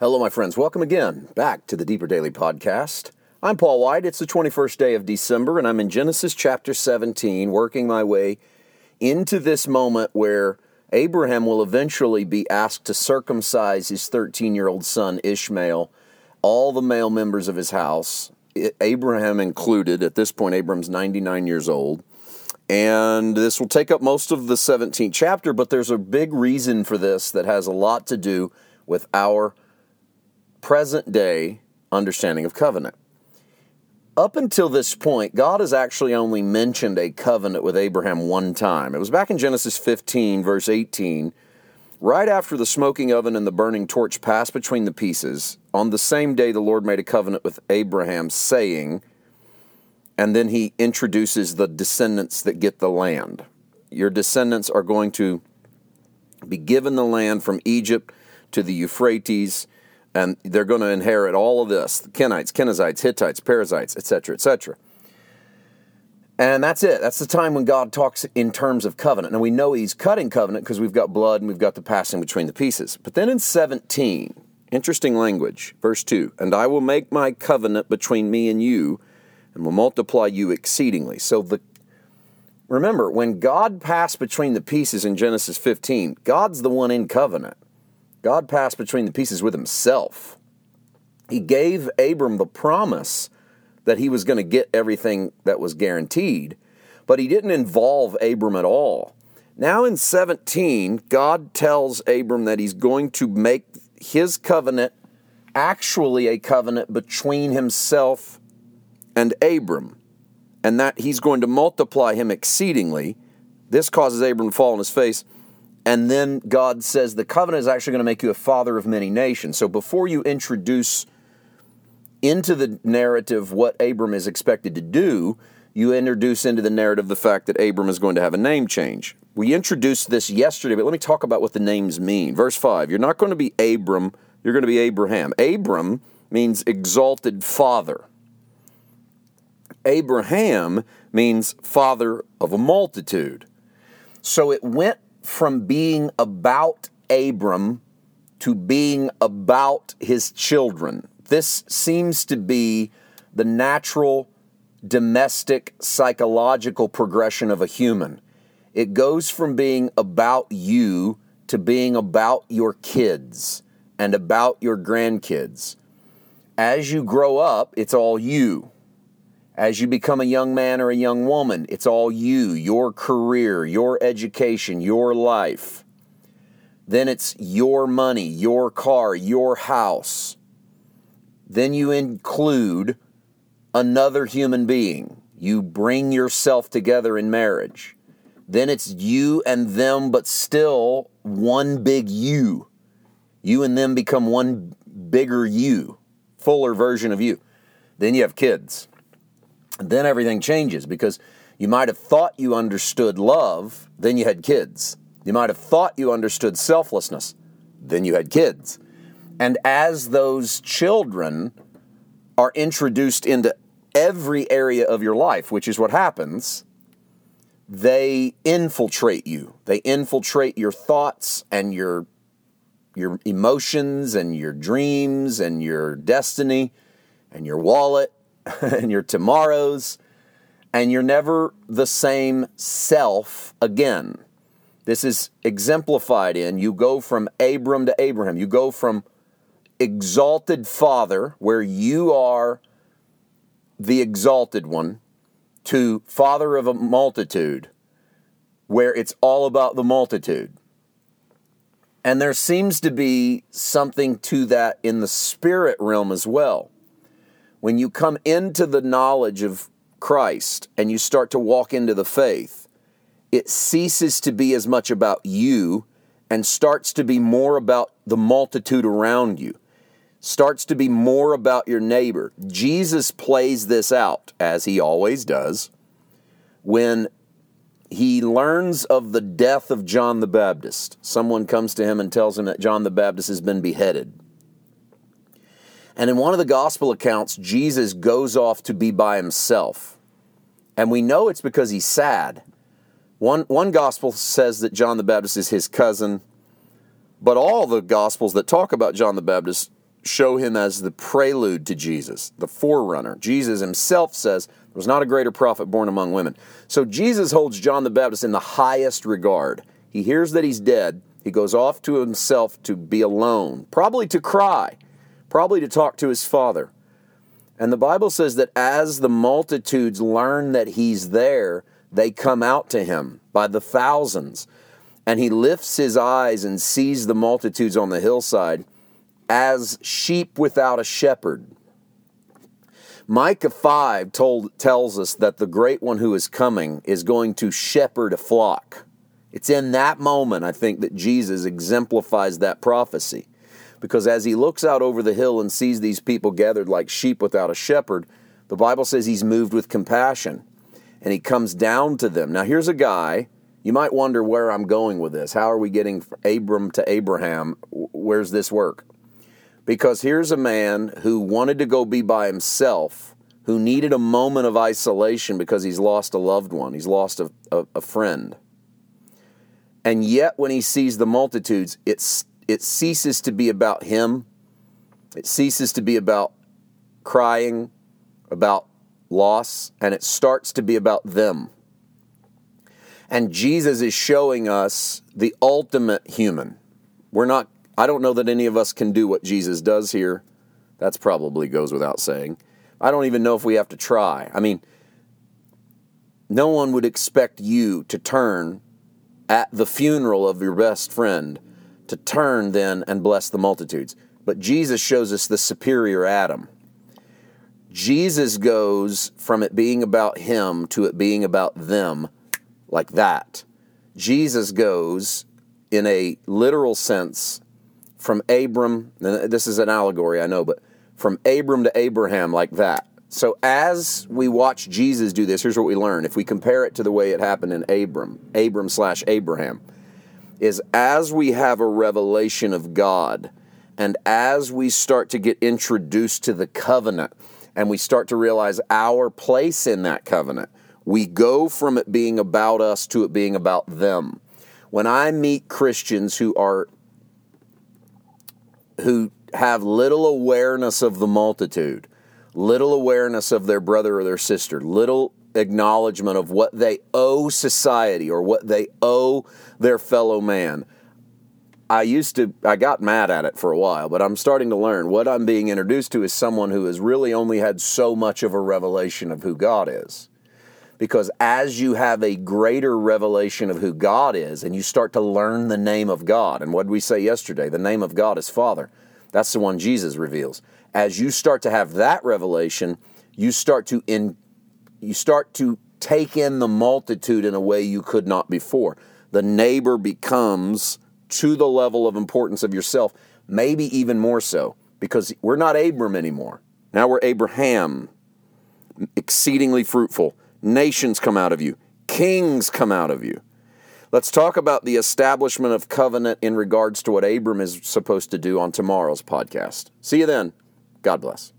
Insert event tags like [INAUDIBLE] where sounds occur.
Hello, my friends. Welcome again back to the Deeper Daily Podcast. I'm Paul White. It's the 21st day of December, and I'm in Genesis chapter 17, working my way into this moment where Abraham will eventually be asked to circumcise his 13 year old son Ishmael, all the male members of his house, Abraham included. At this point, Abraham's 99 years old. And this will take up most of the 17th chapter, but there's a big reason for this that has a lot to do with our present day understanding of covenant. Up until this point, God has actually only mentioned a covenant with Abraham one time. It was back in Genesis 15, verse 18, right after the smoking oven and the burning torch passed between the pieces. On the same day, the Lord made a covenant with Abraham, saying, and then he introduces the descendants that get the land. Your descendants are going to be given the land from Egypt to the Euphrates and they're going to inherit all of this Kenites, Kenizzites, Hittites, Perizzites, etc., etc. And that's it. That's the time when God talks in terms of covenant. And we know He's cutting covenant because we've got blood and we've got the passing between the pieces. But then in 17, interesting language, verse 2 And I will make my covenant between me and you and will multiply you exceedingly. So the remember, when God passed between the pieces in Genesis 15, God's the one in covenant. God passed between the pieces with himself. He gave Abram the promise that he was going to get everything that was guaranteed, but he didn't involve Abram at all. Now in 17, God tells Abram that he's going to make his covenant actually a covenant between himself and Abram, and that he's going to multiply him exceedingly. This causes Abram to fall on his face and then God says the covenant is actually going to make you a father of many nations. So before you introduce into the narrative what Abram is expected to do, you introduce into the narrative the fact that Abram is going to have a name change. We introduced this yesterday, but let me talk about what the names mean. Verse 5 You're not going to be Abram, you're going to be Abraham. Abram means exalted father. Abraham means father of a multitude. So it went from being about Abram to being about his children. This seems to be the natural domestic psychological progression of a human. It goes from being about you to being about your kids and about your grandkids. As you grow up, it's all you. As you become a young man or a young woman, it's all you, your career, your education, your life. Then it's your money, your car, your house. Then you include another human being. You bring yourself together in marriage. Then it's you and them, but still one big you. You and them become one bigger you, fuller version of you. Then you have kids then everything changes because you might have thought you understood love, then you had kids. You might have thought you understood selflessness, then you had kids. And as those children are introduced into every area of your life, which is what happens, they infiltrate you. They infiltrate your thoughts and your your emotions and your dreams and your destiny and your wallet [LAUGHS] and your tomorrows, and you're never the same self again. This is exemplified in you go from Abram to Abraham. You go from exalted father, where you are the exalted one, to father of a multitude, where it's all about the multitude. And there seems to be something to that in the spirit realm as well when you come into the knowledge of Christ and you start to walk into the faith, it ceases to be as much about you and starts to be more about the multitude around you, starts to be more about your neighbor. Jesus plays this out, as he always does, when he learns of the death of John the Baptist. Someone comes to him and tells him that John the Baptist has been beheaded. And in one of the gospel accounts, Jesus goes off to be by himself. And we know it's because he's sad. One, one gospel says that John the Baptist is his cousin, but all the gospels that talk about John the Baptist show him as the prelude to Jesus, the forerunner. Jesus himself says there was not a greater prophet born among women. So Jesus holds John the Baptist in the highest regard. He hears that he's dead. He goes off to himself to be alone, probably to cry, probably to talk to his father. And the Bible says that as the multitudes learn that he's there, they come out to him by the thousands. And he lifts his eyes and sees the multitudes on the hillside as sheep without a shepherd. Micah 5 told, tells us that the great one who is coming is going to shepherd a flock. It's in that moment, I think, that Jesus exemplifies that prophecy. Because as he looks out over the hill and sees these people gathered like sheep without a shepherd, the Bible says he's moved with compassion and he comes down to them. Now, here's a guy. You might wonder where I'm going with this. How are we getting Abram to Abraham? Where's this work? Because here's a man who wanted to go be by himself, who needed a moment of isolation because he's lost a loved one, he's lost a, a, a friend. And yet, when he sees the multitudes, it's, it ceases to be about him. It ceases to be about crying, about loss, and it starts to be about them. And Jesus is showing us the ultimate human. We're not I don't know that any of us can do what Jesus does here. That's probably goes without saying. I don't even know if we have to try. I mean, no one would expect you to turn at the funeral of your best friend, to turn then and bless the multitudes. But Jesus shows us the superior Adam. Jesus goes from it being about him to it being about them like that. Jesus goes, in a literal sense, from Abram, this is an allegory, I know, but from Abram to Abraham like that. So as we watch Jesus do this, here's what we learn. If we compare it to the way it happened in Abram, Abram slash Abraham, is as we have a revelation of God, and as we start to get introduced to the covenant, and we start to realize our place in that covenant, we go from it being about us to it being about them. When I meet Christians who are who have little awareness of the multitude, little awareness of their brother or their sister, little acknowledgement of what they owe society or what they owe their fellow man. I used to, I got mad at it for a while, but I'm starting to learn. What I'm being introduced to is someone who has really only had so much of a revelation of who God is. Because as you have a greater revelation of who God is and you start to learn the name of God, and what did we say yesterday? The name of God is Father. That's the one Jesus reveals. As you start to have that revelation, you start to in you start to take in the multitude in a way you could not before. The neighbor becomes to the level of importance of yourself, maybe even more so, because we're not Abram anymore. Now we're Abraham, exceedingly fruitful Nations come out of you, kings come out of you. Let's talk about the establishment of covenant in regards to what Abram is supposed to do on tomorrow's podcast. See you then. God bless.